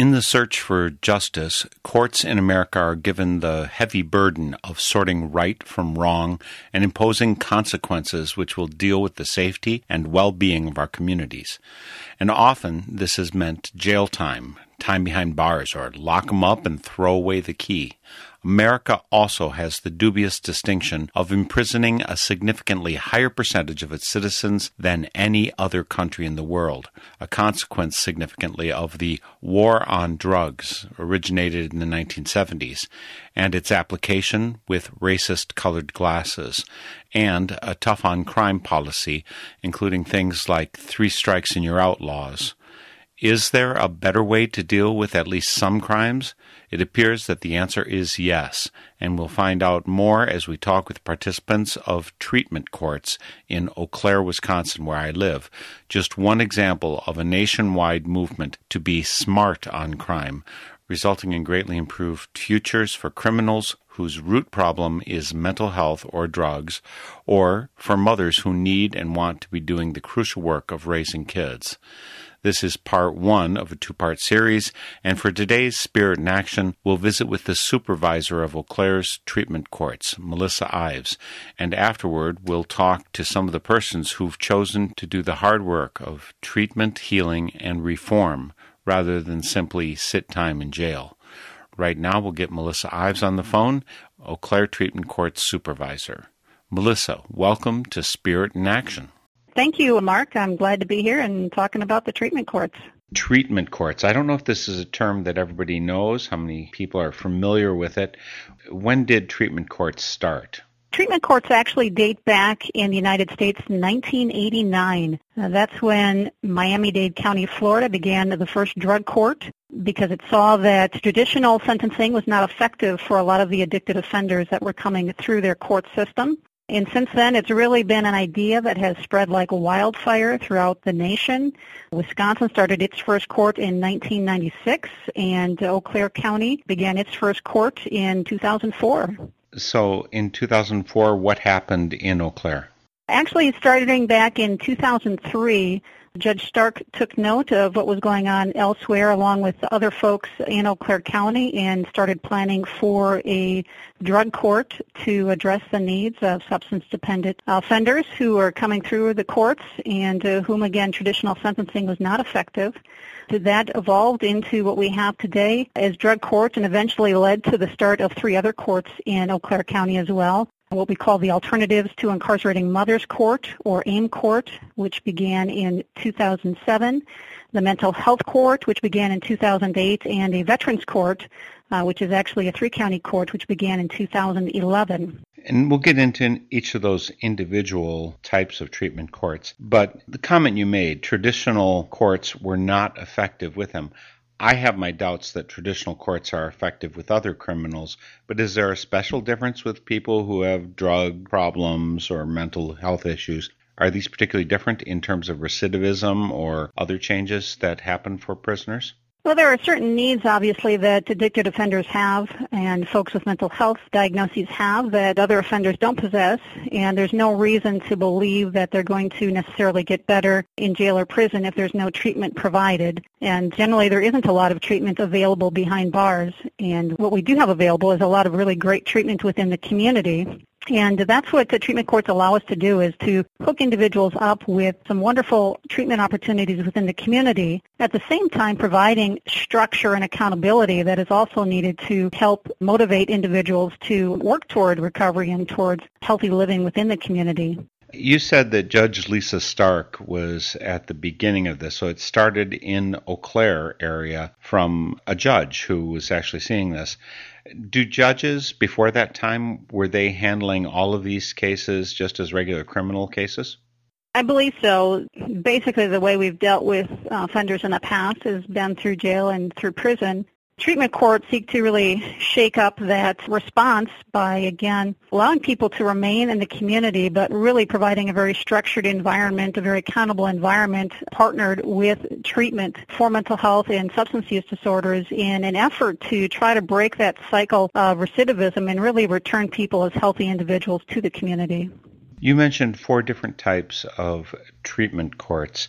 In the search for justice, courts in America are given the heavy burden of sorting right from wrong and imposing consequences which will deal with the safety and well being of our communities. And often this has meant jail time, time behind bars, or lock 'em up and throw away the key. America also has the dubious distinction of imprisoning a significantly higher percentage of its citizens than any other country in the world, a consequence significantly of the war on drugs originated in the 1970s and its application with racist colored glasses, and a tough on crime policy, including things like three strikes and you're outlaws. Is there a better way to deal with at least some crimes? It appears that the answer is yes, and we'll find out more as we talk with participants of treatment courts in Eau Claire, Wisconsin, where I live. Just one example of a nationwide movement to be smart on crime, resulting in greatly improved futures for criminals whose root problem is mental health or drugs, or for mothers who need and want to be doing the crucial work of raising kids. This is part one of a two part series, and for today's Spirit in Action, we'll visit with the supervisor of Eau Claire's treatment courts, Melissa Ives, and afterward we'll talk to some of the persons who've chosen to do the hard work of treatment, healing, and reform rather than simply sit time in jail. Right now, we'll get Melissa Ives on the phone, Eau Claire Treatment Court's supervisor. Melissa, welcome to Spirit in Action. Thank you, Mark. I'm glad to be here and talking about the treatment courts. treatment courts. I don't know if this is a term that everybody knows, how many people are familiar with it. When did treatment courts start? Treatment courts actually date back in the United States 1989. Uh, that's when Miami-Dade County, Florida began the first drug court because it saw that traditional sentencing was not effective for a lot of the addicted offenders that were coming through their court system. And since then, it's really been an idea that has spread like wildfire throughout the nation. Wisconsin started its first court in 1996, and Eau Claire County began its first court in 2004. So, in 2004, what happened in Eau Claire? Actually, starting back in 2003, Judge Stark took note of what was going on elsewhere along with other folks in Eau Claire County and started planning for a drug court to address the needs of substance-dependent offenders who are coming through the courts and uh, whom, again, traditional sentencing was not effective. That evolved into what we have today as drug courts and eventually led to the start of three other courts in Eau Claire County as well what we call the Alternatives to Incarcerating Mothers Court, or AIM Court, which began in 2007, the Mental Health Court, which began in 2008, and a Veterans Court, uh, which is actually a three-county court, which began in 2011. And we'll get into each of those individual types of treatment courts. But the comment you made, traditional courts were not effective with them. I have my doubts that traditional courts are effective with other criminals, but is there a special difference with people who have drug problems or mental health issues? Are these particularly different in terms of recidivism or other changes that happen for prisoners? Well, there are certain needs, obviously, that addicted offenders have and folks with mental health diagnoses have that other offenders don't possess, and there's no reason to believe that they're going to necessarily get better in jail or prison if there's no treatment provided. And generally, there isn't a lot of treatment available behind bars, and what we do have available is a lot of really great treatment within the community. And that's what the treatment courts allow us to do is to hook individuals up with some wonderful treatment opportunities within the community, at the same time providing structure and accountability that is also needed to help motivate individuals to work toward recovery and towards healthy living within the community. You said that Judge Lisa Stark was at the beginning of this, so it started in Eau Claire area from a judge who was actually seeing this. Do judges before that time were they handling all of these cases just as regular criminal cases? I believe so. Basically, the way we've dealt with uh, offenders in the past has been through jail and through prison treatment courts seek to really shake up that response by, again, allowing people to remain in the community, but really providing a very structured environment, a very accountable environment partnered with treatment for mental health and substance use disorders in an effort to try to break that cycle of recidivism and really return people as healthy individuals to the community. You mentioned four different types of treatment courts.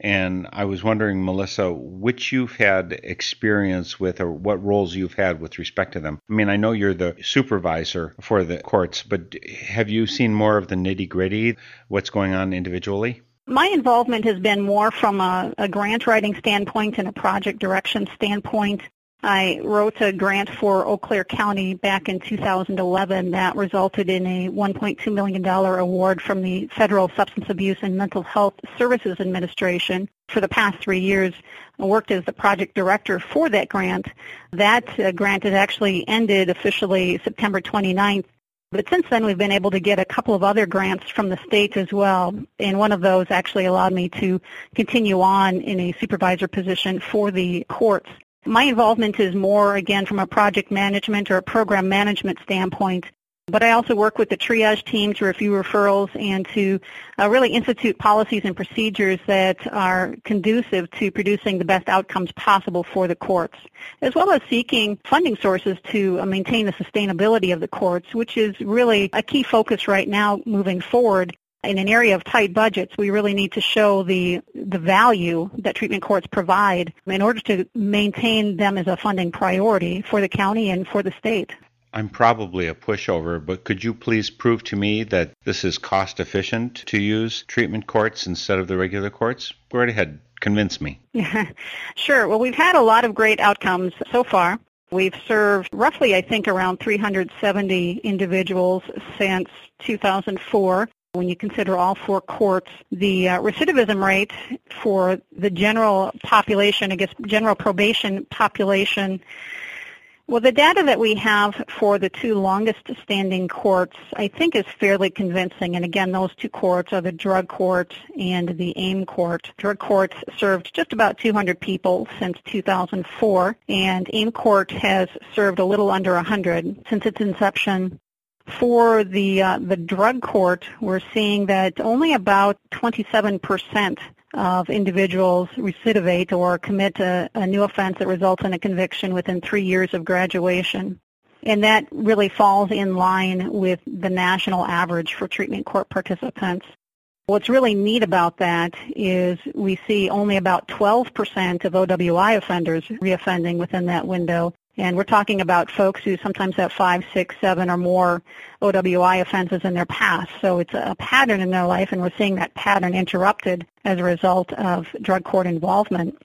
And I was wondering, Melissa, which you've had experience with or what roles you've had with respect to them. I mean, I know you're the supervisor for the courts, but have you seen more of the nitty gritty, what's going on individually? My involvement has been more from a, a, grant writing standpoint and a project direction standpoint. I wrote a grant for Eau Claire County back in 2011 that resulted in a $1.2 million award from the Federal Substance Abuse and Mental Health Services Administration. For the past three years, I worked as the project director for that grant. That uh, grant has actually ended officially September 29th. But since then, we've been able to get a couple of other grants from the state as well. And one of those actually allowed me to continue on in a supervisor position for the courts. My involvement is more, again, from a project management or a program management standpoint. But I also work with the triage team to review referrals and to uh, really institute policies and procedures that are conducive to producing the best outcomes possible for the courts, as well as seeking funding sources to uh, maintain the sustainability of the courts, which is really a key focus right now moving forward in an area of tight budgets, we really need to show the the value that treatment courts provide in order to maintain them as a funding priority for the county and for the state. I'm probably a pushover, but could you please prove to me that this is cost efficient to use treatment courts instead of the regular courts? Go right ahead. Convince me. sure. Well, we've had a lot of great outcomes so far. We've served roughly, I think, around 370 individuals since 2004. When you consider all four courts, the uh, recidivism rate for the general population, I guess general probation population, well, the data that we have for the two longest standing courts, I think is fairly convincing. And again, those two courts are the drug court and the AIM court. Drug courts served just about 200 people since 2004, and AIM court has served a little under 100 since its inception for the uh, the drug court, we're seeing that only about 27% of individuals recidivate or commit a, a new offense that results in a conviction within three years of graduation. And that really falls in line with the national average for treatment court participants. What's really neat about that is we see only about 12% of OWI offenders reoffending within that window, and we're talking about folks who sometimes have five, six, seven or more OWI offenses in their past. So it's a pattern in their life, and we're seeing that pattern interrupted as a result of drug court involvement.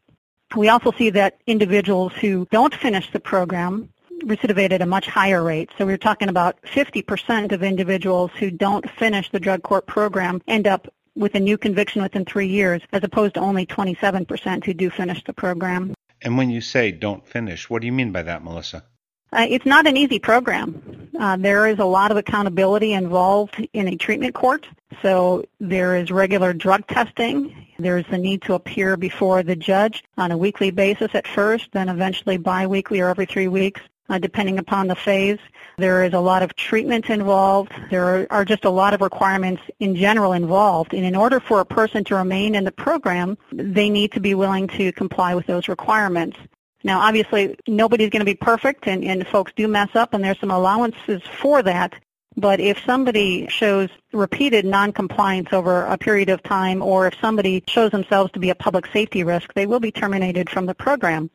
We also see that individuals who don't finish the program recidivate at a much higher rate. So we're talking about 50% of individuals who don't finish the drug court program end up with a new conviction within three years, as opposed to only 27% who do finish the program. And when you say don't finish, what do you mean by that, Melissa? Uh, it's not an easy program. Uh, there is a lot of accountability involved in a treatment court. So there is regular drug testing. There's the need to appear before the judge on a weekly basis at first, then eventually biweekly or every three weeks uh, depending upon the phase. There is a lot of treatment involved. There are just a lot of requirements in general involved. And in order for a person to remain in the program, they need to be willing to comply with those requirements. Now, obviously, nobody's going to be perfect, and, and folks do mess up, and there's some allowances for that. But if somebody shows repeated noncompliance over a period of time, or if somebody shows themselves to be a public safety risk, they will be terminated from the program.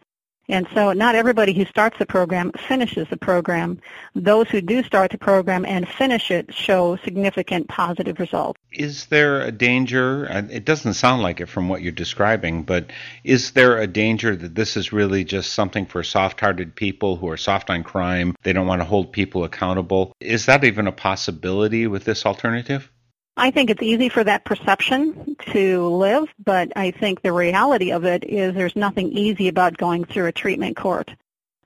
And so not everybody who starts the program finishes the program. Those who do start the program and finish it show significant positive results. Is there a danger? It doesn't sound like it from what you're describing, but is there a danger that this is really just something for soft hearted people who are soft on crime? They don't want to hold people accountable. Is that even a possibility with this alternative? I think it's easy for that perception to live, but I think the reality of it is there's nothing easy about going through a treatment court.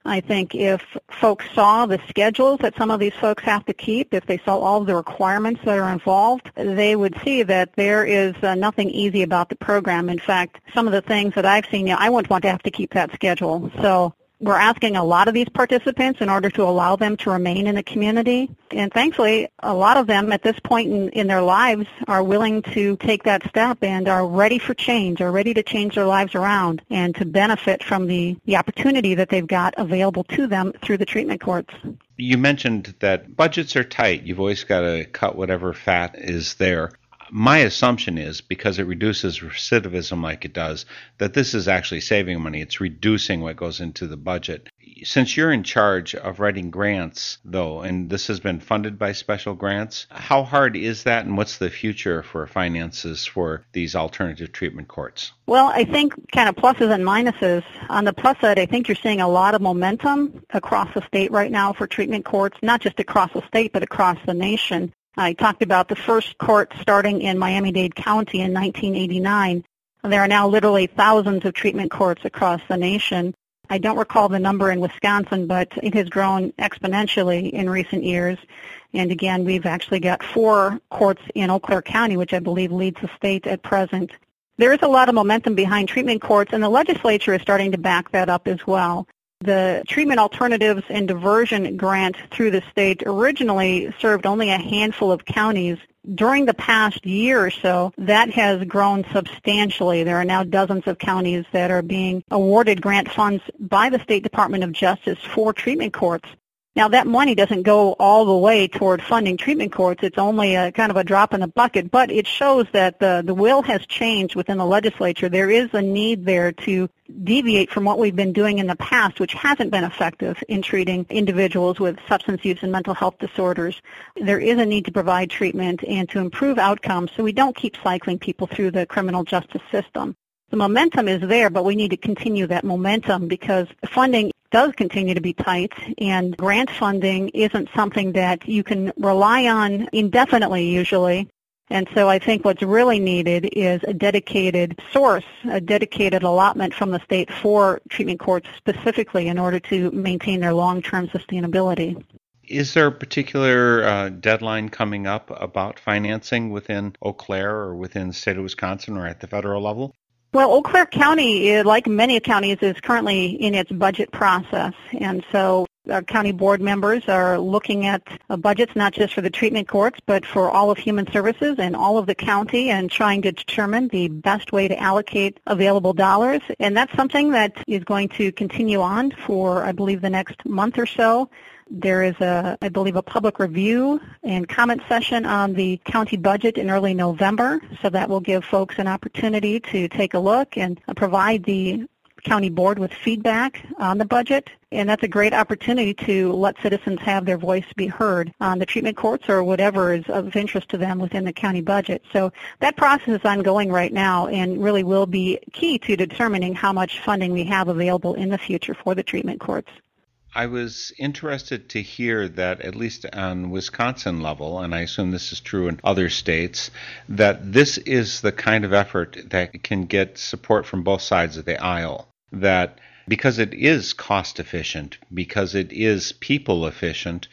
I think if folks saw the schedules that some of these folks have to keep, if they saw all the requirements that are involved, they would see that there is uh, nothing easy about the program. In fact, some of the things that I've seen, you know, I wouldn't want to have to keep that schedule. So we're asking a lot of these participants in order to allow them to remain in the community. And thankfully, a lot of them at this point in, in their lives are willing to take that step and are ready for change, are ready to change their lives around and to benefit from the, the opportunity that they've got available to them through the treatment courts. You mentioned that budgets are tight. You've always got to cut whatever fat is there my assumption is because it reduces recidivism like it does, that this is actually saving money. It's reducing what goes into the budget. Since you're in charge of writing grants, though, and this has been funded by special grants, how hard is that and what's the future for finances for these alternative treatment courts? Well, I think kind of pluses and minuses. On the plus side, I think you're seeing a lot of momentum across the state right now for treatment courts, not just across the state, but across the nation. I talked about the first court starting in Miami-Dade County in 1989. There are now literally thousands of treatment courts across the nation. I don't recall the number in Wisconsin, but it has grown exponentially in recent years. And again, we've actually got four courts in Eau Claire County, which I believe leads the state at present. There is a lot of momentum behind treatment courts, and the legislature is starting to back that up as well. The Treatment Alternatives and Diversion Grant through the state originally served only a handful of counties. During the past year or so, that has grown substantially. There are now dozens of counties that are being awarded grant funds by the State Department of Justice for treatment courts. Now that money doesn't go all the way toward funding treatment courts. It's only a kind of a drop in the bucket, but it shows that the, the will has changed within the legislature. There is a need there to deviate from what we've been doing in the past, which hasn't been effective in treating individuals with substance use and mental health disorders. There is a need to provide treatment and to improve outcomes so we don't keep cycling people through the criminal justice system the momentum is there, but we need to continue that momentum because funding does continue to be tight and grant funding isn't something that you can rely on indefinitely usually. And so I think what's really needed is a dedicated source, a dedicated allotment from the state for treatment courts specifically in order to maintain their long-term sustainability. Is there a particular uh, deadline coming up about financing within Eau Claire or within the state of Wisconsin or at the federal level? Well, Eau Claire County, eh, like many counties, is currently in its budget process. And so our county board members are looking at uh, budgets not just for the treatment courts, but for all of human services and all of the county and trying to determine the best way to allocate available dollars. And that's something that is going to continue on for, I believe, the next month or so. There is a, I believe, a public review and comment session on the county budget in early November, so that will give folks an opportunity to take a look and provide the county board with feedback on the budget. And that's a great opportunity to let citizens have their voice be heard on the treatment courts or whatever is of interest to them within the county budget. So that process is ongoing right now and really will be key to determining how much funding we have available in the future for the treatment courts. I was interested to hear that, at least on Wisconsin level, and I assume this is true in other states, that this is the kind of effort that can get support from both sides of the aisle. That because it is cost efficient, because it is people efficient,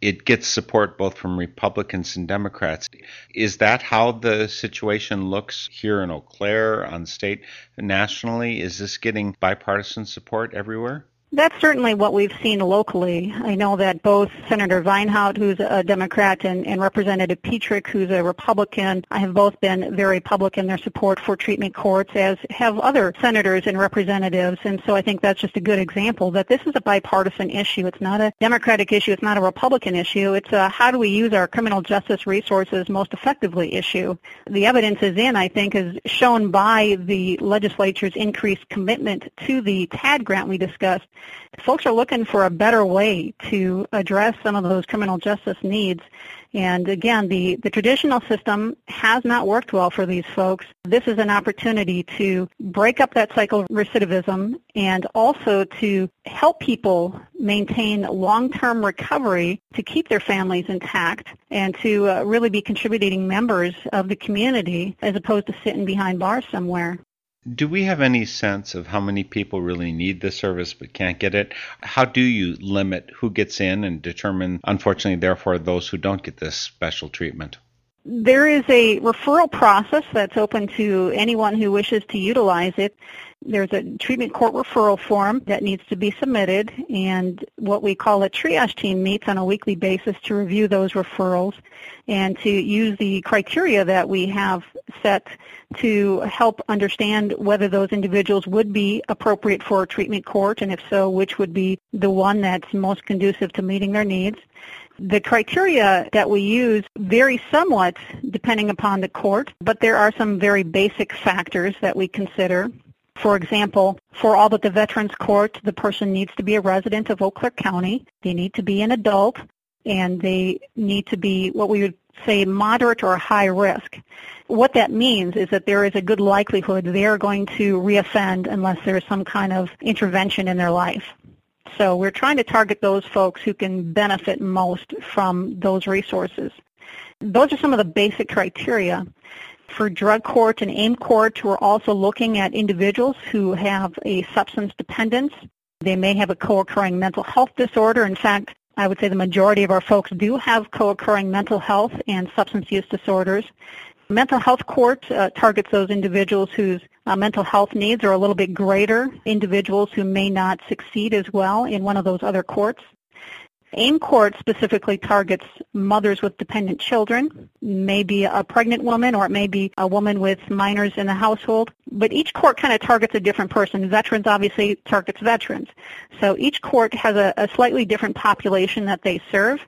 it gets support both from Republicans and Democrats. Is that how the situation looks here in Eau Claire, on state, nationally? Is this getting bipartisan support everywhere? That's certainly what we've seen locally. I know that both Senator Vinehout, who's a Democrat, and, and Representative Petryk, who's a Republican, have both been very public in their support for treatment courts, as have other senators and representatives. And so I think that's just a good example that this is a bipartisan issue. It's not a Democratic issue. It's not a Republican issue. It's a how do we use our criminal justice resources most effectively issue. The evidence is in, I think, is shown by the legislature's increased commitment to the TAD grant we discussed folks are looking for a better way to address some of those criminal justice needs. And again, the, the traditional system has not worked well for these folks. This is an opportunity to break up that cycle of recidivism and also to help people maintain long-term recovery to keep their families intact and to uh, really be contributing members of the community as opposed to sitting behind bars somewhere. Do we have any sense of how many people really need the service but can't get it? How do you limit who gets in and determine, unfortunately, therefore, those who don't get this special treatment? There is a referral process that's open to anyone who wishes to utilize it. There's a treatment court referral form that needs to be submitted, and what we call a triage team meets on a weekly basis to review those referrals and to use the criteria that we have set to help understand whether those individuals would be appropriate for a treatment court, and if so, which would be the one that's most conducive to meeting their needs. The criteria that we use vary somewhat depending upon the court, but there are some very basic factors that we consider. For example, for all but the Veterans Court, the person needs to be a resident of Eau Claire County. They need to be an adult, and they need to be what we would say moderate or high risk. What that means is that there is a good likelihood they are going to reoffend unless there is some kind of intervention in their life. So we're trying to target those folks who can benefit most from those resources. Those are some of the basic criteria. For drug court and AIM court, we're also looking at individuals who have a substance dependence. They may have a co-occurring mental health disorder. In fact, I would say the majority of our folks do have co-occurring mental health and substance use disorders. Mental health court uh, targets those individuals whose uh, mental health needs are a little bit greater, individuals who may not succeed as well in one of those other courts. AIM court specifically targets mothers with dependent children, maybe a pregnant woman or it may be a woman with minors in the household. But each court kind of targets a different person. Veterans obviously targets veterans. So each court has a, a slightly different population that they serve.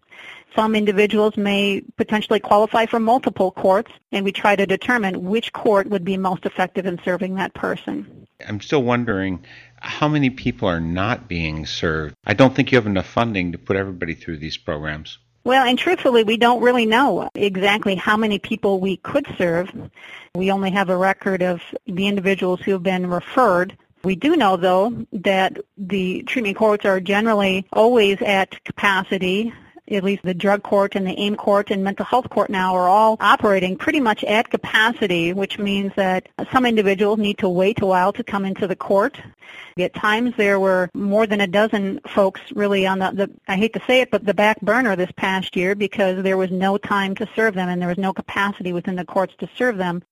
Some individuals may potentially qualify for multiple courts, and we try to determine which court would be most effective in serving that person. I'm still wondering how many people are not being served. I don't think you have enough funding to put everybody through these programs. Well, and truthfully, we don't really know exactly how many people we could serve. We only have a record of the individuals who have been referred. We do know, though, that the treatment courts are generally always at capacity at least the drug court and the AIM court and mental health court now are all operating pretty much at capacity, which means that some individuals need to wait a while to come into the court. At times there were more than a dozen folks really on the, the, I hate to say it, but the back burner this past year because there was no time to serve them and there was no capacity within the courts to serve them.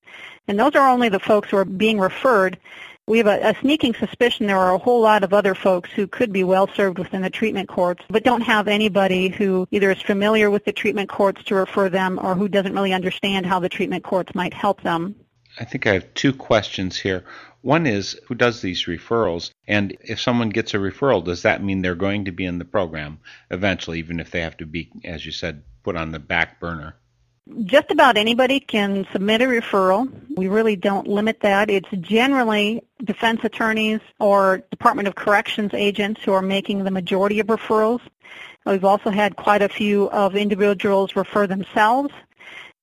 And those are only the folks who are being referred we have a, a, sneaking suspicion there are a whole lot of other folks who could be well served within the treatment courts, but don't have anybody who either is familiar with the treatment courts to refer them or who doesn't really understand how the treatment courts might help them. I think I have two questions here. One is who does these referrals? And if someone gets a referral, does that mean they're going to be in the program eventually, even if they have to be, as you said, put on the back burner? Just about anybody can submit a referral. We really don't limit that. It's generally defense attorneys or Department of Corrections agents who are making the majority of referrals. We've also had quite a few of individuals refer themselves.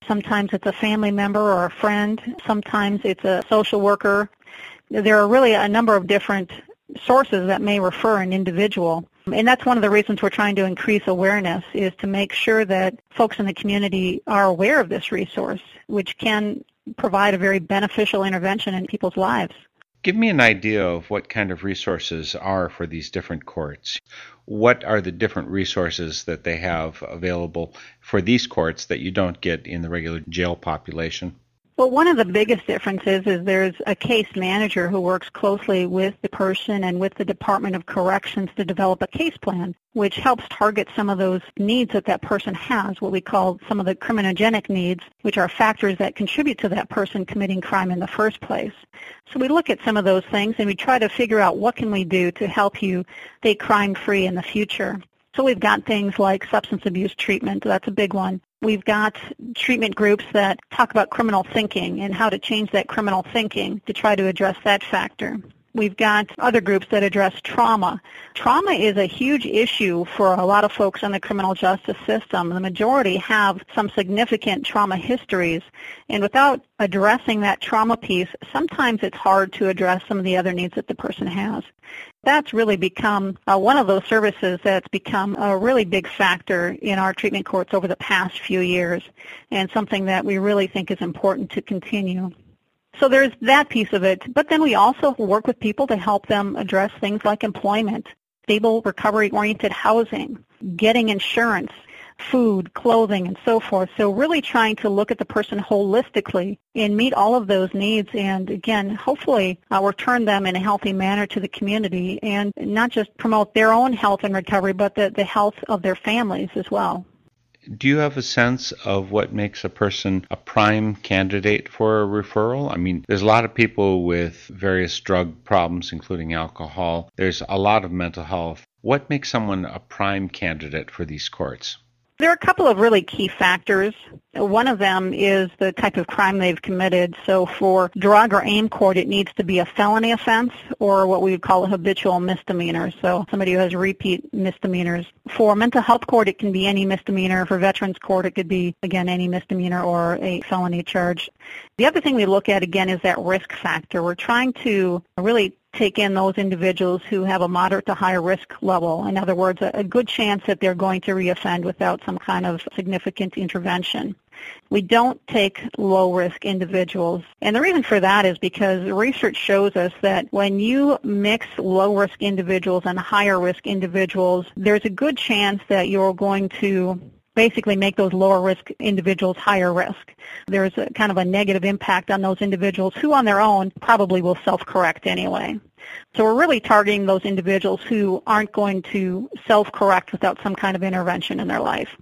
Sometimes it's a family member or a friend. Sometimes it's a social worker. There are really a number of different sources that may refer an individual. Um, and that's one of the reasons we're trying to increase awareness is to make sure that folks in the community are aware of this resource, which can provide a very beneficial intervention in people's lives. Give me an idea of what kind of resources are for these different courts. What are the different resources that they have available for these courts that you don't get in the regular jail population? Well, one of the biggest differences is there's a case manager who works closely with the person and with the Department of Corrections to develop a case plan, which helps target some of those needs that that person has, what we call some of the criminogenic needs, which are factors that contribute to that person committing crime in the first place. So we look at some of those things and we try to figure out what can we do to help you stay crime-free in the future. So we've got things like substance abuse treatment. That's a big one. We've got treatment groups that talk about criminal thinking and how to change that criminal thinking to try to address that factor. We've got other groups that address trauma. Trauma is a huge issue for a lot of folks in the criminal justice system. The majority have some significant trauma histories, and without addressing that trauma piece, sometimes it's hard to address some of the other needs that the person has. That's really become uh, one of those services that's become a really big factor in our treatment courts over the past few years, and something that we really think is important to continue. So there's that piece of it. But then we also work with people to help them address things like employment, stable recovery-oriented housing, getting insurance, food, clothing, and so forth. So really trying to look at the person holistically and meet all of those needs and again, hopefully uh, return them in a healthy manner to the community and not just promote their own health and recovery, but the, the health of their families as well. Do you have a sense of what makes a person a prime candidate for a referral? I mean, there's a lot of people with various drug problems, including alcohol. There's a lot of mental health. What makes someone a prime candidate for these courts? There are a couple of really key factors. One of them is the type of crime they've committed. So for drug or AIM court, it needs to be a felony offense or what we would call a habitual misdemeanor. So somebody who has repeat misdemeanors. For mental health court, it can be any misdemeanor. For veterans court, it could be, again, any misdemeanor or a felony charge. The other thing we look at, again, is that risk factor. We're trying to really take in those individuals who have a moderate to high risk level. In other words, a, good chance that they're going to reoffend without some kind of significant intervention. We don't take low risk individuals. And the reason for that is because research shows us that when you mix low risk individuals and higher risk individuals, there's a good chance that you're going to basically make those lower risk individuals higher risk. There's a kind of a negative impact on those individuals who on their own probably will self-correct anyway. So we're really targeting those individuals who aren't going to self-correct without some kind of intervention in their life.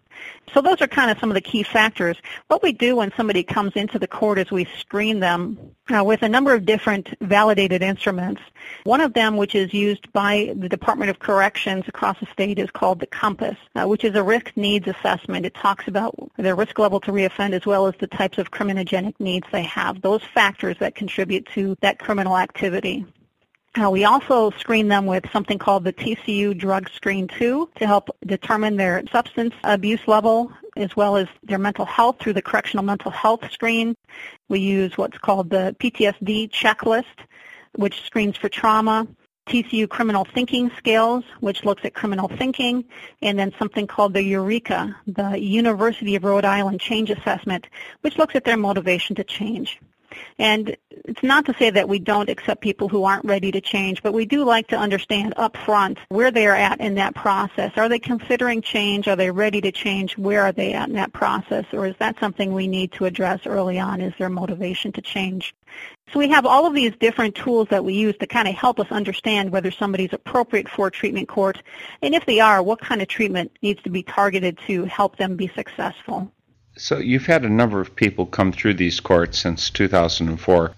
So those are kind of some of the key factors. What we do when somebody comes into the court is we screen them uh, with a number of different validated instruments. One of them, which is used by the Department of Corrections across the state, is called the COMPAS, uh, which is a risk needs assessment. It talks about their risk level to reoffend as well as the types of criminogenic needs they have, those factors that contribute to that criminal activity. Uh, we also screen them with something called the TCU Drug Screen 2 to help determine their substance abuse level as well as their mental health through the Correctional Mental Health Screen. We use what's called the PTSD checklist, which screens for trauma. TCU Criminal Thinking Scales, which looks at criminal thinking, and then something called the URICA, the University of Rhode Island Change Assessment, which looks at their motivation to change. And it's not to say that we don't accept people who aren't ready to change, but we do like to understand up front where they are at in that process. Are they considering change? Are they ready to change? Where are they at in that process? Or is that something we need to address early on? Is their motivation to change? So we have all of these different tools that we use to kind of help us understand whether somebody's appropriate for a treatment court, and if they are, what kind of treatment needs to be targeted to help them be successful. So you've had a number of people come through these courts since 2004.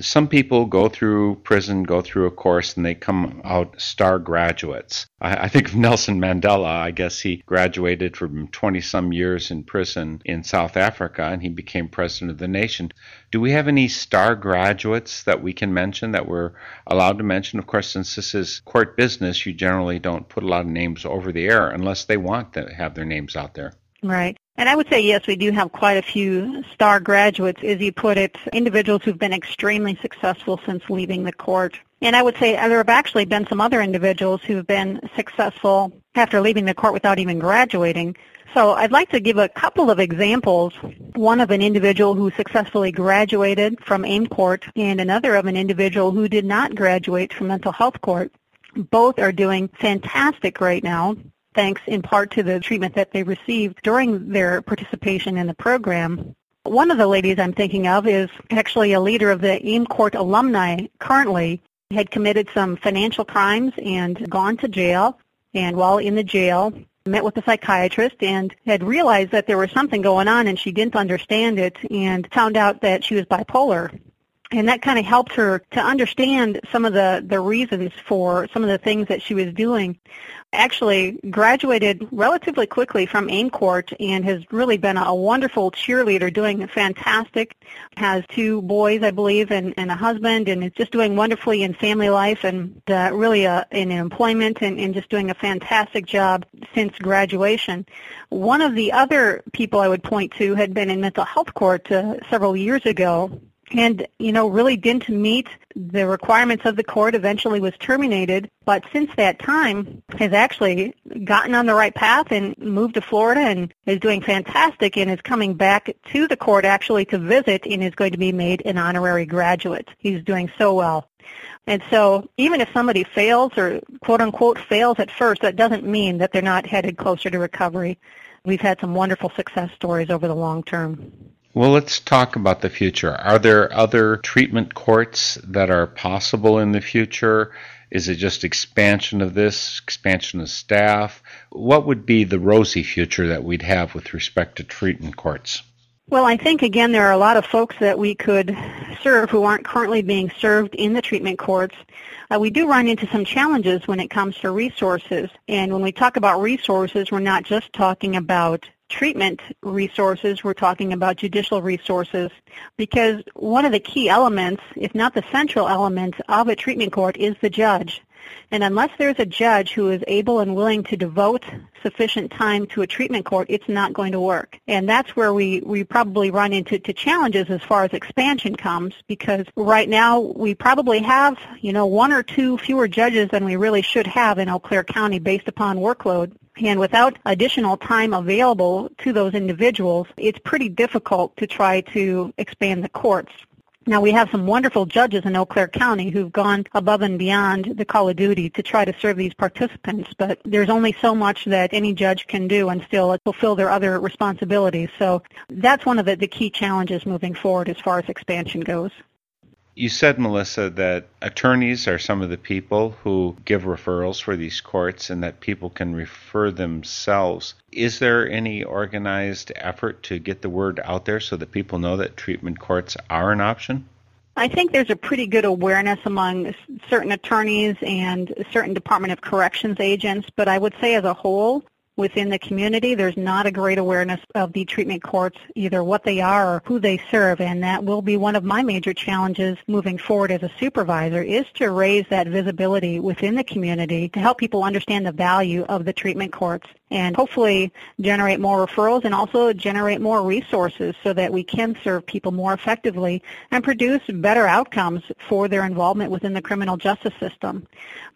Some people go through prison, go through a course, and they come out star graduates. I, I think of Nelson Mandela. I guess he graduated from 20 some years in prison in South Africa and he became president of the nation. Do we have any star graduates that we can mention that we're allowed to mention? Of course, since this is court business, you generally don't put a lot of names over the air unless they want to have their names out there. Right. And I would say, yes, we do have quite a few star graduates, as you put it, individuals who've been extremely successful since leaving the court. And I would say there have actually been some other individuals who've been successful after leaving the court without even graduating. So I'd like to give a couple of examples. One of an individual who successfully graduated from AIM court and another of an individual who did not graduate from mental health court. Both are doing fantastic right now thanks in part to the treatment that they received during their participation in the program. One of the ladies I'm thinking of is actually a leader of the AIM Court alumni currently, had committed some financial crimes and gone to jail. And while in the jail, met with a psychiatrist and had realized that there was something going on and she didn't understand it and found out that she was bipolar and that kind of helped her to understand some of the, the reasons for some of the things that she was doing. Actually graduated relatively quickly from AIM Court and has really been a wonderful cheerleader, doing fantastic. Has two boys, I believe, and, and a husband, and is just doing wonderfully in family life and uh, really uh, in employment and, and just doing a fantastic job since graduation. One of the other people I would point to had been in mental health court uh, several years ago and you know really didn't meet the requirements of the court eventually was terminated. But since that time has actually gotten on the right path and moved to Florida and is doing fantastic and is coming back to the court actually to visit and is going to be made an honorary graduate. He's doing so well. And so even if somebody fails or quote unquote fails at first that doesn't mean that they're not headed closer to recovery. We've had some wonderful success stories over the long term well, let's talk about the future. Are there other treatment courts that are possible in the future? Is it just expansion of this, expansion of staff? What would be the rosy future that we'd have with respect to treatment courts? Well, I think again there are a lot of folks that we could serve who aren't currently being served in the treatment courts. Uh, we do run into some challenges when it comes to resources. And when we talk about resources, we're not just talking about treatment resources, we're talking about judicial resources, because one of the key elements, if not the central element of a treatment court, is the judge. And unless there's a judge who is able and willing to devote sufficient time to a treatment court, it's not going to work. And that's where we, we probably run into to challenges as far as expansion comes because right now we probably have, you know, one or two fewer judges than we really should have in Eau Claire County based upon workload. And without additional time available to those individuals, it's pretty difficult to try to expand the courts. Now we have some wonderful judges in Eau Claire County who've gone above and beyond the call of duty to try to serve these participants, but there's only so much that any judge can do and still fulfill their other responsibilities. So that's one of the, the key challenges moving forward as far as expansion goes. You said, Melissa, that attorneys are some of the people who give referrals for these courts and that people can refer themselves. Is there any organized effort to get the word out there so that people know that treatment courts are an option? I think there's a pretty good awareness among certain attorneys and certain Department of Corrections agents, but I would say as a whole, within the community. There's not a great awareness of the treatment courts, either what they are or who they serve, and that will be one of my major challenges moving forward as a supervisor is to raise that visibility within the community to help people understand the value of the treatment courts and hopefully generate more referrals and also generate more resources so that we can serve people more effectively and produce better outcomes for their involvement within the criminal justice system.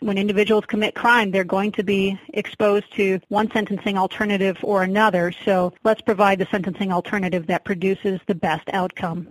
When individuals commit crime, they're going to be exposed to one sentencing alternative or another, so let's provide the sentencing alternative that produces the best outcome.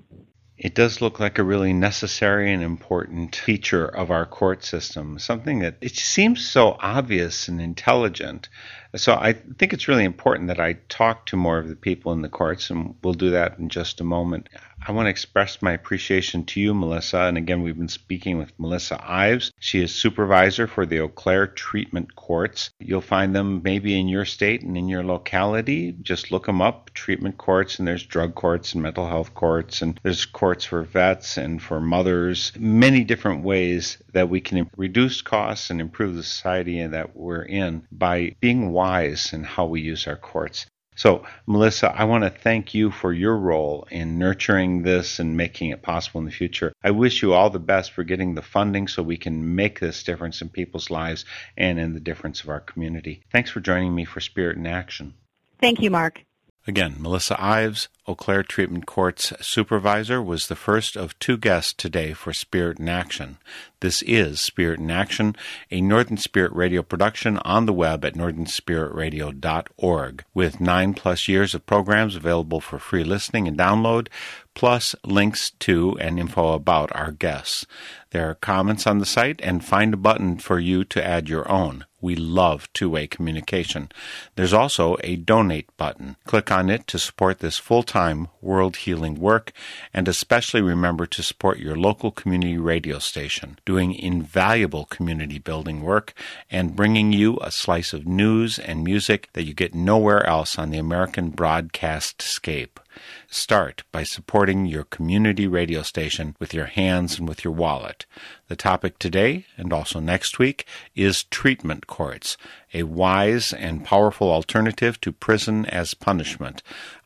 It does look like a really necessary and important feature of our court system, something that it seems so obvious and intelligent so I think it's really important that I talk to more of the people in the courts, and we'll do that in just a moment. I want to express my appreciation to you, Melissa. And again, we've been speaking with Melissa Ives. She is supervisor for the Eau Claire Treatment Courts. You'll find them maybe in your state and in your locality. Just look them up treatment courts, and there's drug courts and mental health courts, and there's courts for vets and for mothers. Many different ways that we can reduce costs and improve the society that we're in by being wise in how we use our courts. So, Melissa, I want to thank you for your role in nurturing this and making it possible in the future. I wish you all the best for getting the funding so we can make this difference in people's lives and in the difference of our community. Thanks for joining me for Spirit in Action. Thank you, Mark. Again, Melissa Ives, Eau Claire Treatment Court's supervisor, was the first of two guests today for Spirit in Action. This is Spirit in Action, a Northern Spirit Radio production on the web at northernspiritradio.org, with nine plus years of programs available for free listening and download, plus links to and info about our guests. There are comments on the site and find a button for you to add your own. We love two-way communication. There's also a donate button. Click on it to support this full-time world healing work and especially remember to support your local community radio station doing invaluable community building work and bringing you a slice of news and music that you get nowhere else on the American broadcast scape. Start by supporting your community radio station with your hands and with your wallet. The topic today and also next week is treatment courts, a wise and powerful alternative to prison as punishment.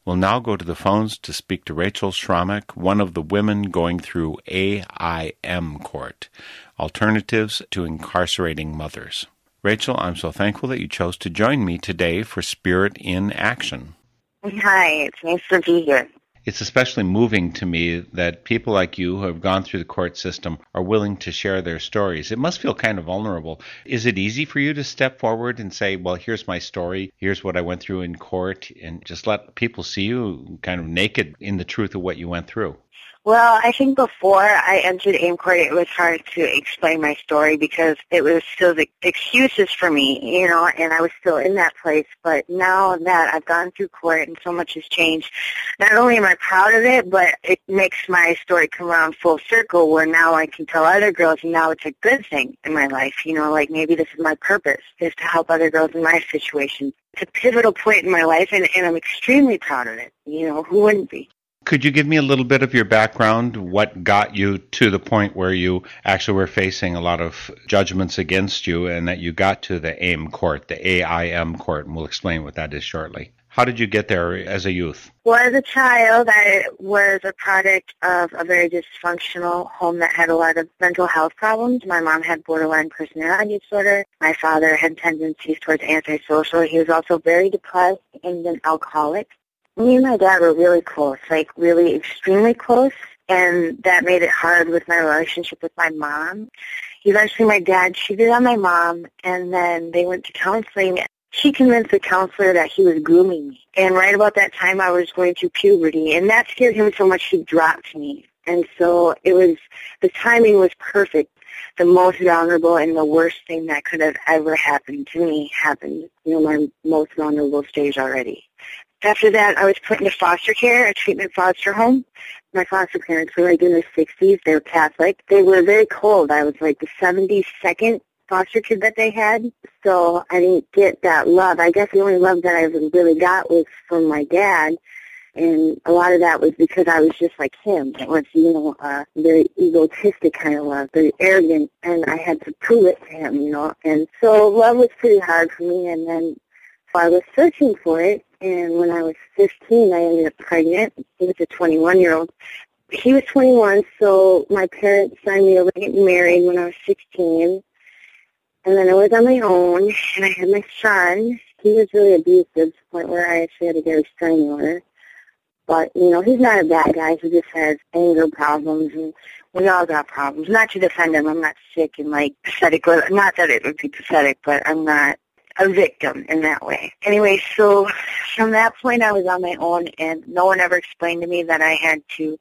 We'll now go to the phones to speak to Rachel Schrammek, one of the women going through AIM court, alternatives to incarcerating mothers. Rachel, I'm so thankful that you chose to join me today for Spirit in Action. Hi, it's nice to be here. It's especially moving to me that people like you who have gone through the court system are willing to share their stories. It must feel kind of vulnerable. Is it easy for you to step forward and say, well, here's my story, here's what I went through in court, and just let people see you kind of naked in the truth of what you went through? Well, I think before I entered AIM court, it was hard to explain my story because it was still the excuses for me, you know, and I was still in that place. But now that I've gone through court and so much has changed, not only am I proud of it, but it makes my story come around full circle where now I can tell other girls and now it's a good thing in my life, you know, like maybe this is my purpose, is to help other girls in my situation. It's a pivotal point in my life and, and I'm extremely proud of it. You know, who wouldn't be? Could you give me a little bit of your background? What got you to the point where you actually were facing a lot of judgments against you and that you got to the AIM court, the AIM court, and we'll explain what that is shortly. How did you get there as a youth? Well, as a child, I was a product of a very dysfunctional home that had a lot of mental health problems. My mom had borderline personality disorder. My father had tendencies towards antisocial. He was also very depressed and an alcoholic me and my dad were really close, like really extremely close, and that made it hard with my relationship with my mom. Eventually my dad cheated on my mom, and then they went to counseling. She convinced the counselor that he was grooming me. And right about that time I was going through puberty, and that scared him so much he dropped me. And so it was, the timing was perfect. The most vulnerable and the worst thing that could have ever happened to me happened, you know, my most vulnerable stage already. After that, I was put into foster care, a treatment foster home. My foster parents were like in their 60s. They were Catholic. They were very cold. I was like the 72nd foster kid that they had. So I didn't get that love. I guess the only love that I really got was from my dad. And a lot of that was because I was just like him. It was, you know, a very egotistic kind of love, very arrogant, and I had to prove it to him, you know. And so love was pretty hard for me. And then so I was searching for it, and when I was 15, I ended up pregnant. Was a 21-year-old. He was 21, so my parents signed me over to get married when I was 16. And then I was on my own, and I had my son. He was really abusive to the point where I actually had to get a restraining order. But, you know, he's not a bad guy. He just has anger problems, and we all got problems. Not to defend him. I'm not sick and, like, pathetic. Not that it would be pathetic, but I'm not a victim in that way. Anyway, so from that point I was on my own and no one ever explained to me that I had to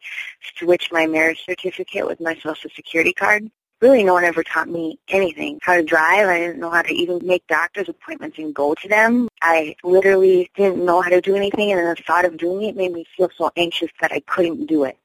switch my marriage certificate with my social security card. Really no one ever taught me anything. How to drive, I didn't know how to even make doctor's appointments and go to them. I literally didn't know how to do anything and the thought of doing it made me feel so anxious that I couldn't do it.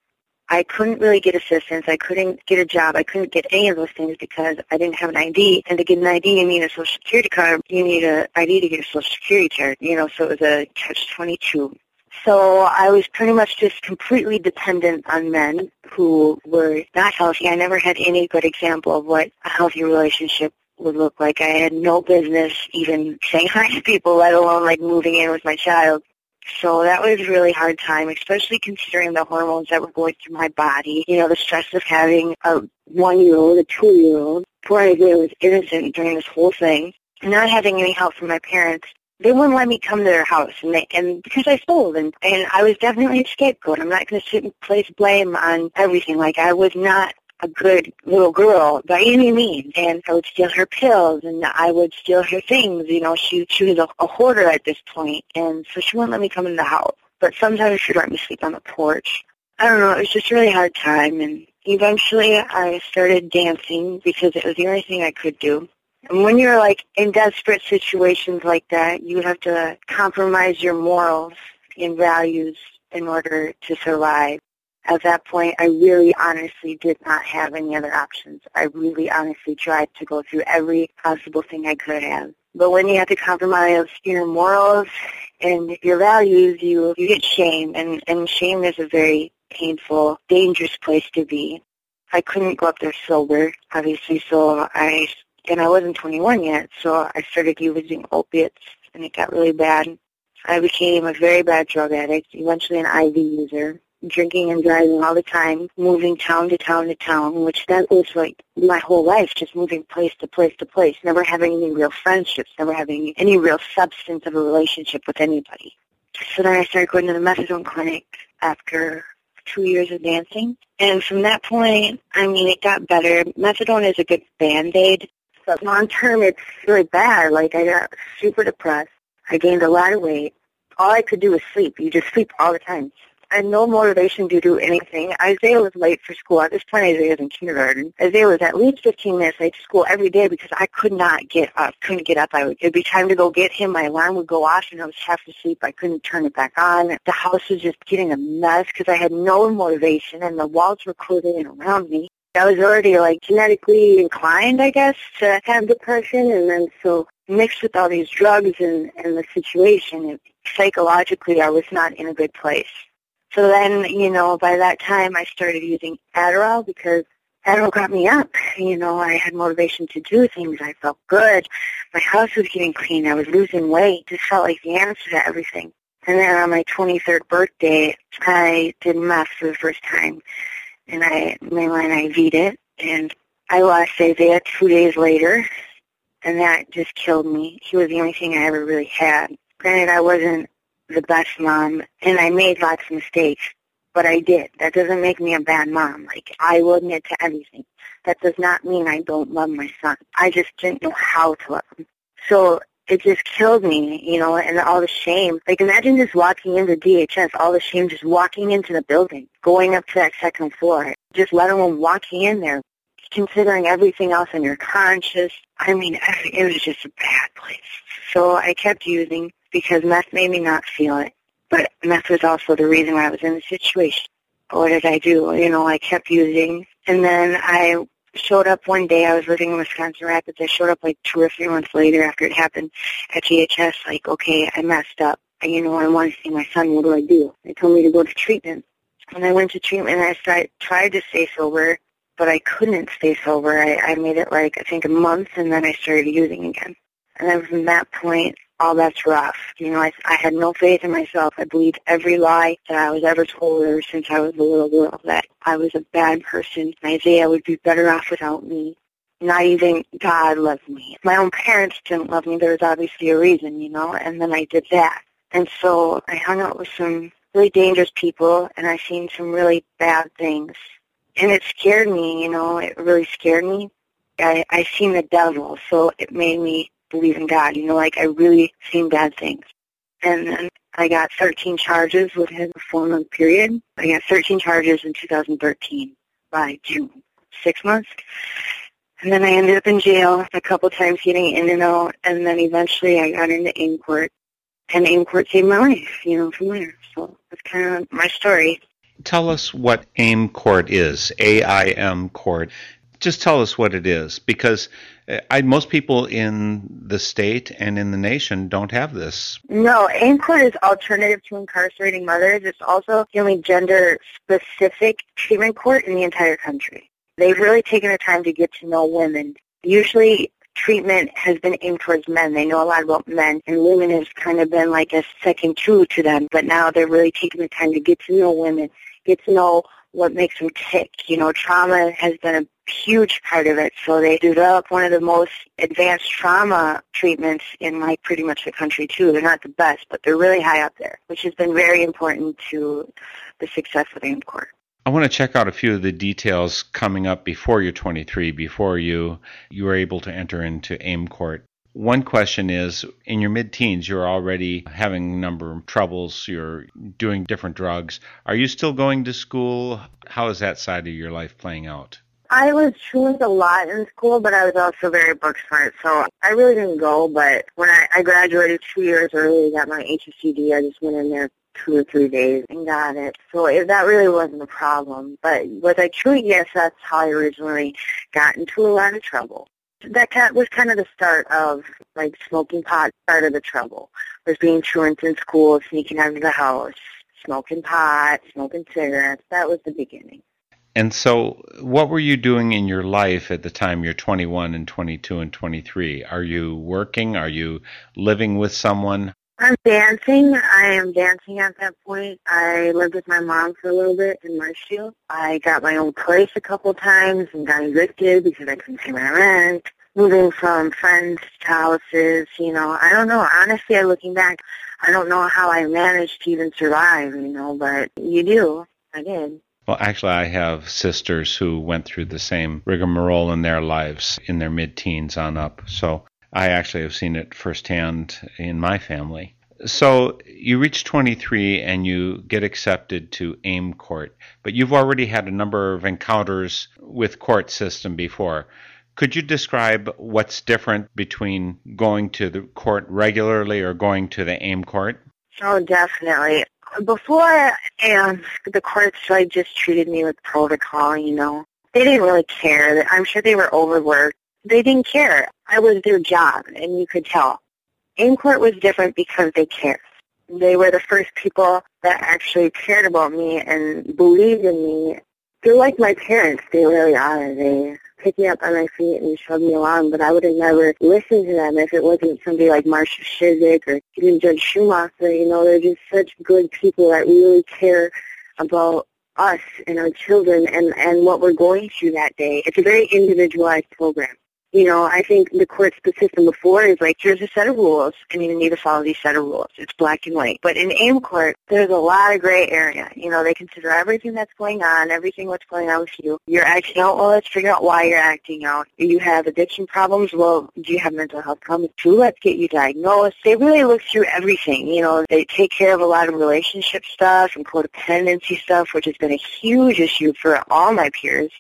I couldn't really get assistance. I couldn't get a job. I couldn't get any of those things because I didn't have an ID. And to get an ID, you need a social security card. You need an ID to get a social security card. You know, so it was a catch-22. So I was pretty much just completely dependent on men who were not healthy. I never had any good example of what a healthy relationship would look like. I had no business even saying hi to people, let alone like moving in with my child. So that was a really hard time, especially considering the hormones that were going through my body. You know, the stress of having a one-year-old, a two-year-old. Poor Isaiah was innocent during this whole thing. And not having any help from my parents, they wouldn't let me come to their house, and they, and because I stole, and and I was definitely a scapegoat. I'm not going to sit and place blame on everything. Like I was not a good little girl by any means. And I would steal her pills and I would steal her things. You know, she she was a, a hoarder at this point, and so she wouldn't let me come in the house. But sometimes she'd let me sleep on the porch. I don't know. It was just a really hard time, and eventually I started dancing because it was the only thing I could do. And when you're like in desperate situations like that, you have to compromise your morals and values in order to survive. At that point, I really honestly did not have any other options. I really honestly tried to go through every possible thing I could have. But when you have to compromise your morals and your values, you, you get shame, and, and shame is a very painful, dangerous place to be. I couldn't go up there sober, obviously, so I, and I wasn't 21 yet, so I started using opiates, and it got really bad. I became a very bad drug addict, eventually an IV user drinking and driving all the time, moving town to town to town, which that was like my whole life, just moving place to place to place, never having any real friendships, never having any real substance of a relationship with anybody. So then I started going to the methadone clinic after two years of dancing. And from that point, I mean, it got better. Methadone is a good band-aid. But long term, it's really bad. Like, I got super depressed. I gained a lot of weight. All I could do was sleep. You just sleep all the time. Had no motivation to do anything. Isaiah was late for school. At this point, Isaiah was in kindergarten. Isaiah was at least 15 minutes late to school every day because I could not get up. Couldn't get up. I would, it'd be time to go get him. My alarm would go off and I was half asleep. I couldn't turn it back on. The house was just getting a mess because I had no motivation and the walls were closing in around me. I was already like genetically inclined, I guess, to have depression and then so mixed with all these drugs and, and the situation, it, psychologically I was not in a good place. So then, you know, by that time I started using Adderall because Adderall got me up. You know, I had motivation to do things. I felt good. My house was getting clean. I was losing weight. Just felt like the answer to everything. And then on my 23rd birthday, I did meth for the first time. And I mainline IV'd it. And I lost Isaiah two days later. And that just killed me. He was the only thing I ever really had. Granted, I wasn't the best mom, and I made lots of mistakes, but I did. That doesn't make me a bad mom. Like, I will admit to everything. That does not mean I don't love my son. I just didn't know how to love him. So it just killed me, you know, and all the shame. Like, imagine just walking into DHS, all the shame just walking into the building, going up to that second floor, just let alone walking in there, considering everything else on your conscience. I mean, it was just a bad place. So I kept using because meth made me not feel it. But meth was also the reason why I was in the situation. What did I do? You know, I kept using. And then I showed up one day. I was living in Wisconsin Rapids. I showed up like two or three months later after it happened at DHS, like, okay, I messed up. I, you know, I want to see my son. What do I do? They told me to go to treatment. When I went to treatment, and I started, tried to stay sober, but I couldn't stay sober. I, I made it like, I think, a month, and then I started using again. And then from that point, all that's rough. You know, I, I had no faith in myself. I believed every lie that I was ever told ever since I was a little girl that I was a bad person. Isaiah would be better off without me. Not even God loved me. My own parents didn't love me. There was obviously a reason, you know, and then I did that. And so I hung out with some really dangerous people and I seen some really bad things. And it scared me, you know, it really scared me. I, I seen the devil, so it made me believe in God. You know, like I really seen bad things. And then I got 13 charges within a four-month period. I got 13 charges in 2013 by June, six months. And then I ended up in jail a couple times getting in and out, and then eventually I got into AIM court. And AIM court saved my life, you know, from there. So that's kind of my story. Tell us what AIM court is, A-I-M court. Just tell us what it is, because uh, I, most people in the state and in the nation don't have this. No, AIM Court is alternative to incarcerating mothers. It's also the only gender-specific treatment court in the entire country. They've really taken the time to get to know women. Usually treatment has been aimed towards men. They know a lot about men, and women has kind of been like a second tool to them. But now they're really taking the time to get to know women, get to know what makes them tick. You know, trauma has been a huge part of it. So they developed one of the most advanced trauma treatments in like pretty much the country too. They're not the best, but they're really high up there, which has been very important to the success of AIM Court. I want to check out a few of the details coming up before you're 23, before you you were able to enter into AIM Court. One question is in your mid teens, you're already having a number of troubles, you're doing different drugs. Are you still going to school? How is that side of your life playing out? I was truant a lot in school, but I was also very book smart, so I really didn't go. But when I, I graduated two years early, got my HSED, I just went in there two or three days and got it. So it, that really wasn't a problem. But was I truant? Yes, that's how I originally got into a lot of trouble. That was kind of the start of like smoking pot. Started the trouble was being truant in school, sneaking out of the house, smoking pot, smoking cigarettes. That was the beginning. And so, what were you doing in your life at the time you're 21 and 22 and 23? Are you working? Are you living with someone? I'm dancing. I am dancing at that point. I lived with my mom for a little bit in Marshfield. I got my own place a couple times and got evicted because I couldn't pay my rent. Moving from friends to houses, you know, I don't know. Honestly, looking back, I don't know how I managed to even survive, you know, but you do. I did. Well, actually, I have sisters who went through the same rigmarole in their lives in their mid teens on up. So I actually have seen it firsthand in my family. So you reach 23 and you get accepted to AIM court, but you've already had a number of encounters with court system before. Could you describe what's different between going to the court regularly or going to the AIM court? Oh, definitely before and the courts like just treated me with protocol, you know. They didn't really care. I'm sure they were overworked. They didn't care. I was their job and you could tell. In court was different because they cared. They were the first people that actually cared about me and believed in me. They're like my parents. They really are. They pick me up by my feet and shove me along, but I would have never listened to them if it wasn't somebody like Marcia Shizik or even Judge Schumacher. You know, they're just such good people that really care about us and our children and, and what we're going through that day. It's a very individualized program you know, I think the court's system before is like, here's a set of rules, and you need to follow these set of rules. It's black and white. But in AIM court, there's a lot of gray area. You know, they consider everything that's going on, everything what's going on with you. You're acting out, well, let's figure out why you're acting out. You have addiction problems, well, do you have mental health problems too? Let's get you diagnosed. They really look through everything. You know, they take care of a lot of relationship stuff and codependency stuff, which has been a huge issue for all my peers.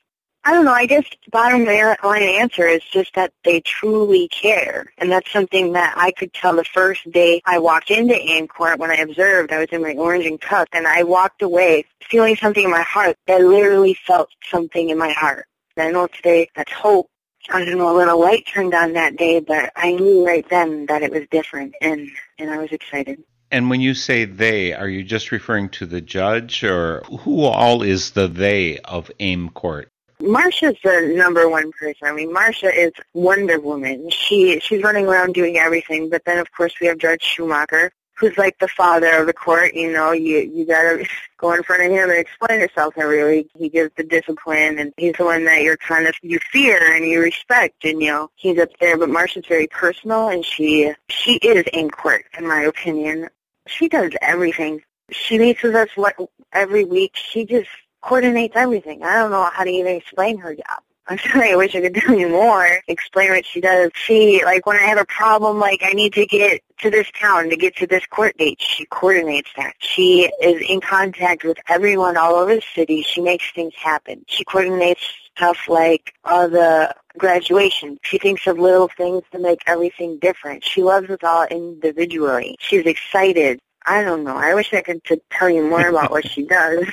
I don't know. I guess bottom line answer is just that they truly care. And that's something that I could tell the first day I walked into AIM court when I observed. I was in my orange and cup and I walked away feeling something in my heart. I literally felt something in my heart. I know today that's hope. I don't know, a little light turned on that day, but I knew right then that it was different and, and I was excited. And when you say they, are you just referring to the judge or who all is the they of AIM court? Marcia's the number one person. I mean, Marcia is Wonder Woman. She she's running around doing everything. But then, of course, we have Judge Schumacher, who's like the father of the court. You know, you you gotta go in front of him and explain yourself every week. He gives the discipline, and he's the one that you're kind of you fear and you respect, and you know he's up there. But Marcia's very personal, and she she is in court, in my opinion. She does everything. She meets with us what every week. She just coordinates everything. I don't know how to even explain her job. I'm sorry, I wish I could tell you more, explain what she does. She, like, when I have a problem, like, I need to get to this town to get to this court date, she coordinates that. She is in contact with everyone all over the city. She makes things happen. She coordinates stuff like all the graduation. She thinks of little things to make everything different. She loves us all individually. She's excited. I don't know. I wish I could tell you more about what she does.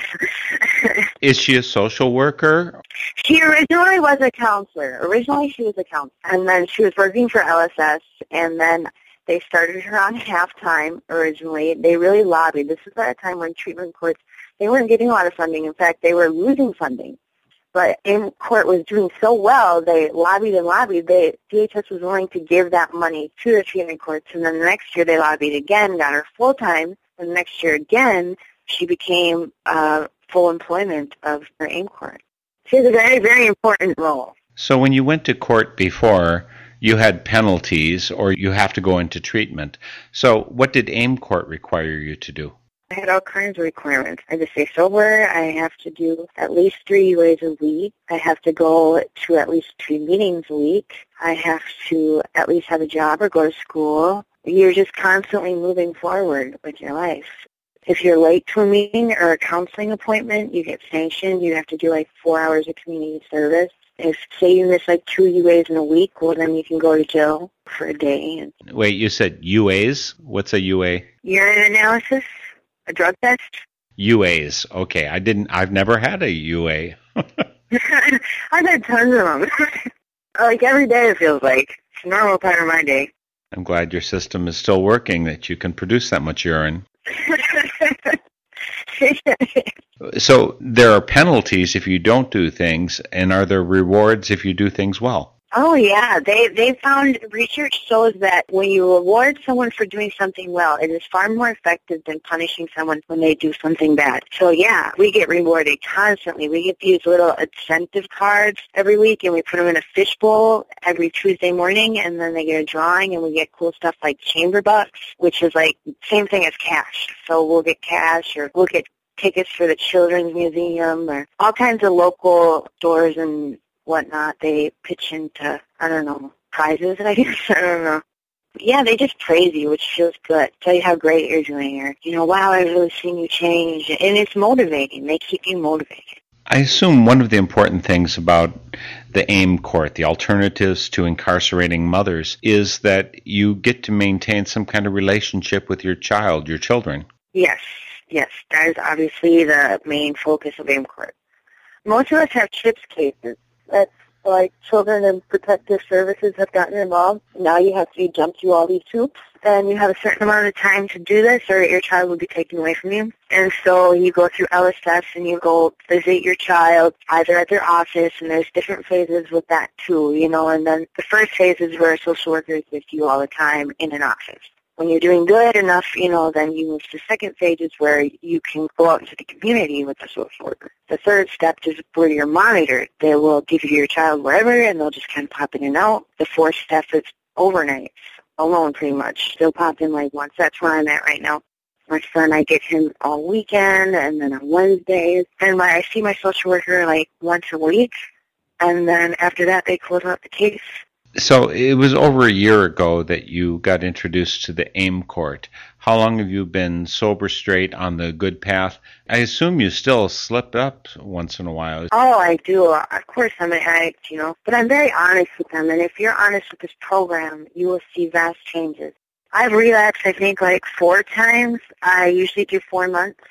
Is she a social worker? She originally was a counselor. Originally she was a counselor. And then she was working for LSS and then they started her on half-time originally. They really lobbied. This was at a time when treatment courts, they weren't getting a lot of funding. In fact, they were losing funding. But AIM court was doing so well, they lobbied and lobbied. They, DHS was willing to give that money to the treatment courts. And then the next year they lobbied again, got her full-time. And the next year again, she became uh, full employment of her AIM court. She has a very, very important role. So when you went to court before, you had penalties or you have to go into treatment. So what did AIM court require you to do? I had all kinds of requirements. I had to stay sober. I have to do at least three UAs a week. I have to go to at least two meetings a week. I have to at least have a job or go to school. You're just constantly moving forward with your life. If you're late to a meeting or a counseling appointment, you get sanctioned. You have to do like four hours of community service. If say you miss like two UAs in a week, well then you can go to jail for a day. And Wait, you said UAs? What's a UA? urine analysis, a drug test. UAs. Okay, I didn't. I've never had a UA. I've had tons of them. like every day, it feels like it's a normal part of my day. I'm glad your system is still working. That you can produce that much urine. So there are penalties if you don't do things, and are there rewards if you do things well? Oh yeah, they they found research shows that when you reward someone for doing something well, it is far more effective than punishing someone when they do something bad. So yeah, we get rewarded constantly. We get these little incentive cards every week, and we put them in a fishbowl every Tuesday morning, and then they get a drawing, and we get cool stuff like chamber bucks, which is like same thing as cash. So we'll get cash, or we'll get tickets for the children's museum, or all kinds of local stores and whatnot, they pitch into, I don't know, prizes, I guess. I don't know. Yeah, they just praise you, which feels good. Tell you how great you're doing, or, you know, wow, I've really seen you change. And it's motivating. They keep you motivated. I assume one of the important things about the AIM court, the alternatives to incarcerating mothers, is that you get to maintain some kind of relationship with your child, your children. Yes, yes. That is obviously the main focus of AIM court. Most of us have CHIPS cases. That's like Children and Protective Services have gotten involved. Now you have to jump through all these hoops, and you have a certain amount of time to do this, or your child will be taken away from you. And so you go through LSS and you go visit your child either at their office, and there's different phases with that too, you know. And then the first phase is where a social worker is with you all the time in an office when you're doing good enough, you know, then you move to second stages where you can go out into the community with a social worker. The third step is where you're monitored. They will give you your child wherever and they'll just kind of pop in and out. The fourth step is overnight, alone pretty much. They'll pop in like once. That's where I'm at right now. My son, I get him all weekend and then on Wednesdays. And my, I see my social worker like once a week. And then after that, they close out the case. So it was over a year ago that you got introduced to the AIM court. How long have you been sober straight on the good path? I assume you still slip up once in a while. Oh, I do. Of course, I'm an addict, you know, but I'm very honest with them. And if you're honest with this program, you will see vast changes. I've relapsed, I think, like four times. I usually do four months,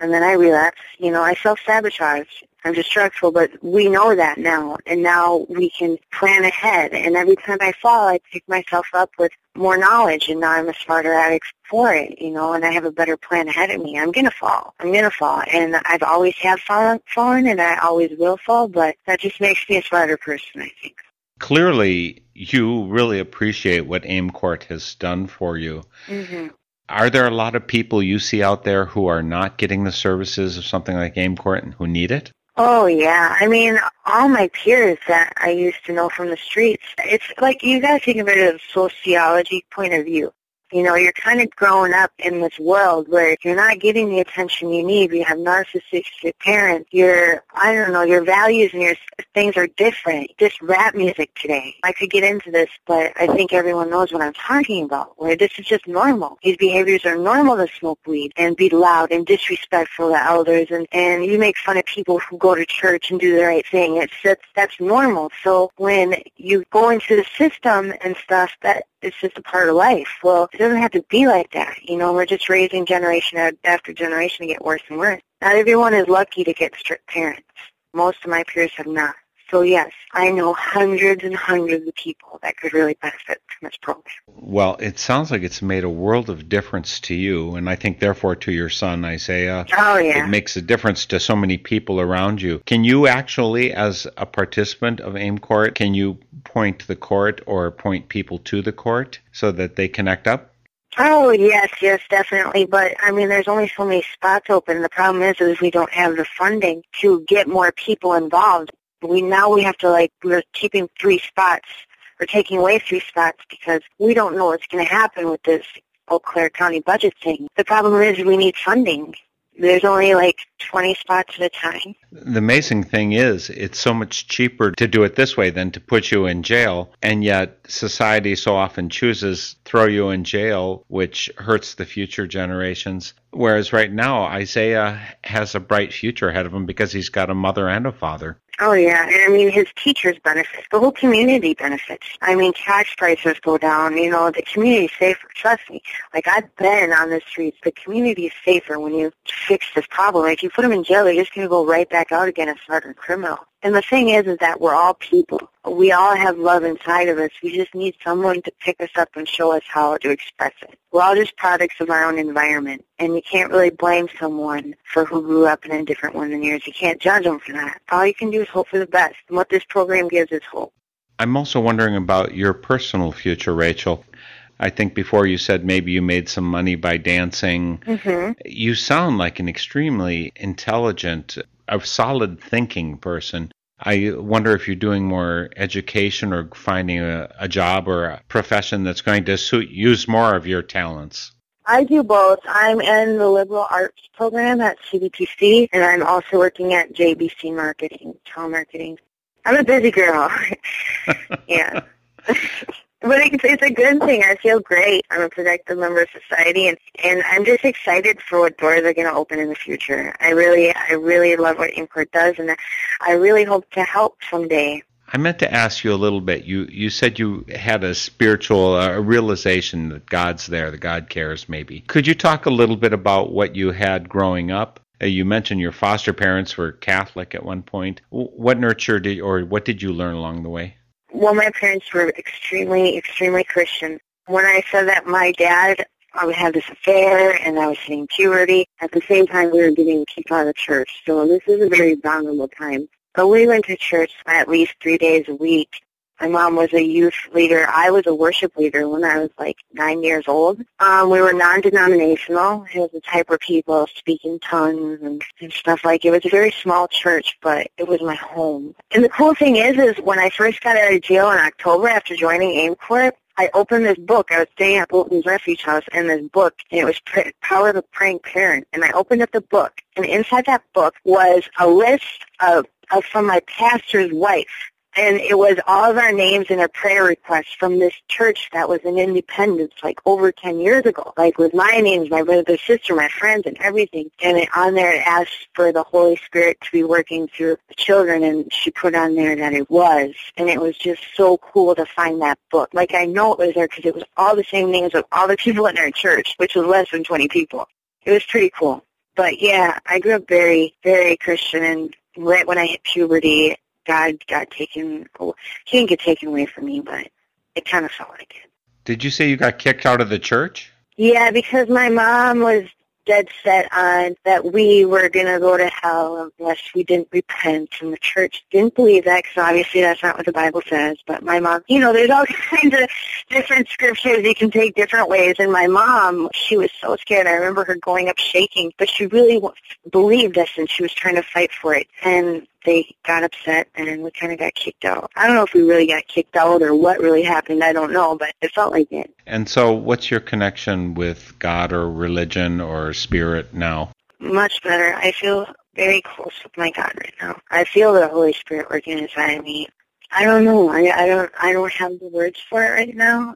and then I relapse. You know, I self-sabotage. I'm destructible, but we know that now, and now we can plan ahead. And every time I fall, I pick myself up with more knowledge, and now I'm a smarter addict for it, you know, and I have a better plan ahead of me. I'm gonna fall. I'm gonna fall, and I've always have fallen, fallen, and I always will fall. But that just makes me a smarter person, I think. Clearly, you really appreciate what AIM Court has done for you. hmm Are there a lot of people you see out there who are not getting the services of something like AIM Court and who need it? Oh yeah, I mean, all my peers that I used to know from the streets, it's like you gotta think of it as a sociology point of view. You know, you're kind of growing up in this world where if you're not getting the attention you need. You have narcissistic parents. Your, I don't know, your values and your things are different. Just rap music today. I could get into this, but I think everyone knows what I'm talking about, where this is just normal. These behaviors are normal to smoke weed and be loud and disrespectful to elders and, and you make fun of people who go to church and do the right thing. It's that's, that's normal. So when you go into the system and stuff, that it's just a part of life. Well, it doesn't have to be like that. You know, we're just raising generation after generation to get worse and worse. Not everyone is lucky to get strict parents. Most of my peers have not. So yes, I know hundreds and hundreds of people that could really benefit from this program. Well, it sounds like it's made a world of difference to you, and I think therefore to your son, Isaiah. Oh yeah. It makes a difference to so many people around you. Can you actually, as a participant of AIM Court, can you point the court or point people to the court so that they connect up? Oh yes, yes, definitely. But I mean, there's only so many spots open. The problem is, is we don't have the funding to get more people involved. We now we have to like we're keeping three spots or taking away three spots because we don't know what's going to happen with this Eau Claire County budget thing. The problem is we need funding. There's only like 20 spots at a time. The amazing thing is, it's so much cheaper to do it this way than to put you in jail, and yet society so often chooses throw you in jail, which hurts the future generations. Whereas right now, Isaiah has a bright future ahead of him because he's got a mother and a father. Oh yeah, and I mean his teachers benefit. The whole community benefits. I mean tax prices go down. You know the community's safer. Trust me. Like I've been on the streets. The community is safer when you fix this problem. Like you put them in jail, they're just gonna go right back out again and start a criminal. And the thing is, is that we're all people. We all have love inside of us. We just need someone to pick us up and show us how to express it. We're all just products of our own environment, and you can't really blame someone for who grew up in a different one than yours. You can't judge them for that. All you can do is hope for the best. And what this program gives is hope. I'm also wondering about your personal future, Rachel. I think before you said maybe you made some money by dancing. Mm-hmm. You sound like an extremely intelligent, a solid thinking person. I wonder if you're doing more education or finding a, a job or a profession that's going to suit, use more of your talents. I do both. I'm in the liberal arts program at CVTC, and I'm also working at JBC Marketing, telemarketing. I'm a busy girl. yeah. But it's, it's a good thing. I feel great. I'm a productive member of society, and and I'm just excited for what doors are going to open in the future. I really, I really love what AIM Court does, and I really hope to help someday. I meant to ask you a little bit. You you said you had a spiritual a realization that God's there, that God cares. Maybe could you talk a little bit about what you had growing up? Uh, you mentioned your foster parents were Catholic at one point. What nurture did, or what did you learn along the way? Well, my parents were extremely, extremely Christian. When I said that my dad I would have this affair and I was hitting puberty. At the same time, we were getting kicked out of church. So this is a very vulnerable time. But we went to church at least three days a week. My mom was a youth leader. I was a worship leader when I was like nine years old. Um, we were non-denominational. It was the type of people speak in tongues and, and stuff like it. was a very small church, but it was my home. And the cool thing is, is when I first got out of jail in October after joining AIM Court, I opened this book. I was staying at Bolton's Refuge House, and this book, and it was Power of the Praying Parent. And I opened up the book, and inside that book was a list of, of from my pastor's wife and it was all of our names and our prayer requests from this church that was in Independence like over 10 years ago, like with my names, my brother, sister, my friends, and everything. And it, on there it asked for the Holy Spirit to be working through the children, and she put on there that it was. And it was just so cool to find that book. Like I know it was there because it was all the same names of all the people in our church, which was less than 20 people. It was pretty cool. But yeah, I grew up very, very Christian, and right when I hit puberty, God got taken. Oh, he didn't get taken away from me, but it kind of felt like it. Did you say you got kicked out of the church? Yeah, because my mom was dead set on that we were going to go to hell unless we didn't repent. And the church didn't believe that because obviously that's not what the Bible says. But my mom, you know, there's all kinds of different scriptures you can take different ways. And my mom, she was so scared. I remember her going up shaking, but she really believed us and she was trying to fight for it. And they got upset and we kind of got kicked out. I don't know if we really got kicked out or what really happened. I don't know, but it felt like it. And so, what's your connection with God or religion or spirit now? Much better. I feel very close with my God right now. I feel the Holy Spirit working inside of me. I don't know. I, I don't. I don't have the words for it right now.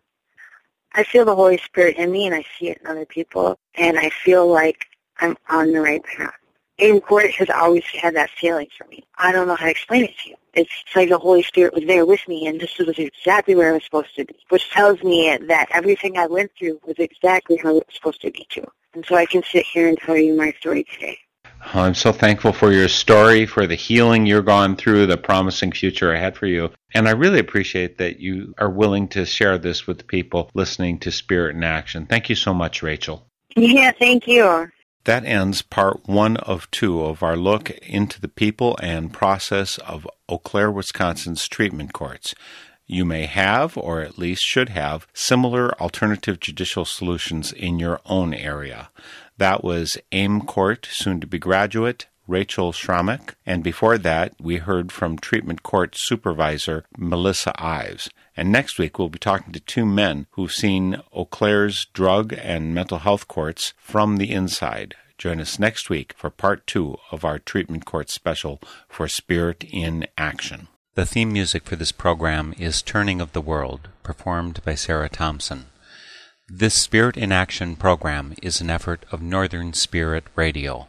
I feel the Holy Spirit in me, and I see it in other people, and I feel like I'm on the right path. AIM Court has always had that feeling for me. I don't know how to explain it to you. It's like the Holy Spirit was there with me, and this was exactly where I was supposed to be, which tells me that everything I went through was exactly how it was supposed to be too. And so I can sit here and tell you my story today. I'm so thankful for your story, for the healing you're gone through, the promising future ahead for you. And I really appreciate that you are willing to share this with people listening to Spirit in Action. Thank you so much, Rachel. Yeah, thank you. That ends part one of two of our look into the people and process of Eau Claire, Wisconsin's treatment courts. You may have, or at least should have, similar alternative judicial solutions in your own area. That was AIM Court, soon to be graduate, Rachel Schrammick, and before that, we heard from treatment court supervisor Melissa Ives. And next week, we'll be talking to two men who've seen Eau Claire's drug and mental health courts from the inside. Join us next week for part two of our treatment court special for Spirit in Action. The theme music for this program is Turning of the World, performed by Sarah Thompson. This Spirit in Action program is an effort of Northern Spirit Radio.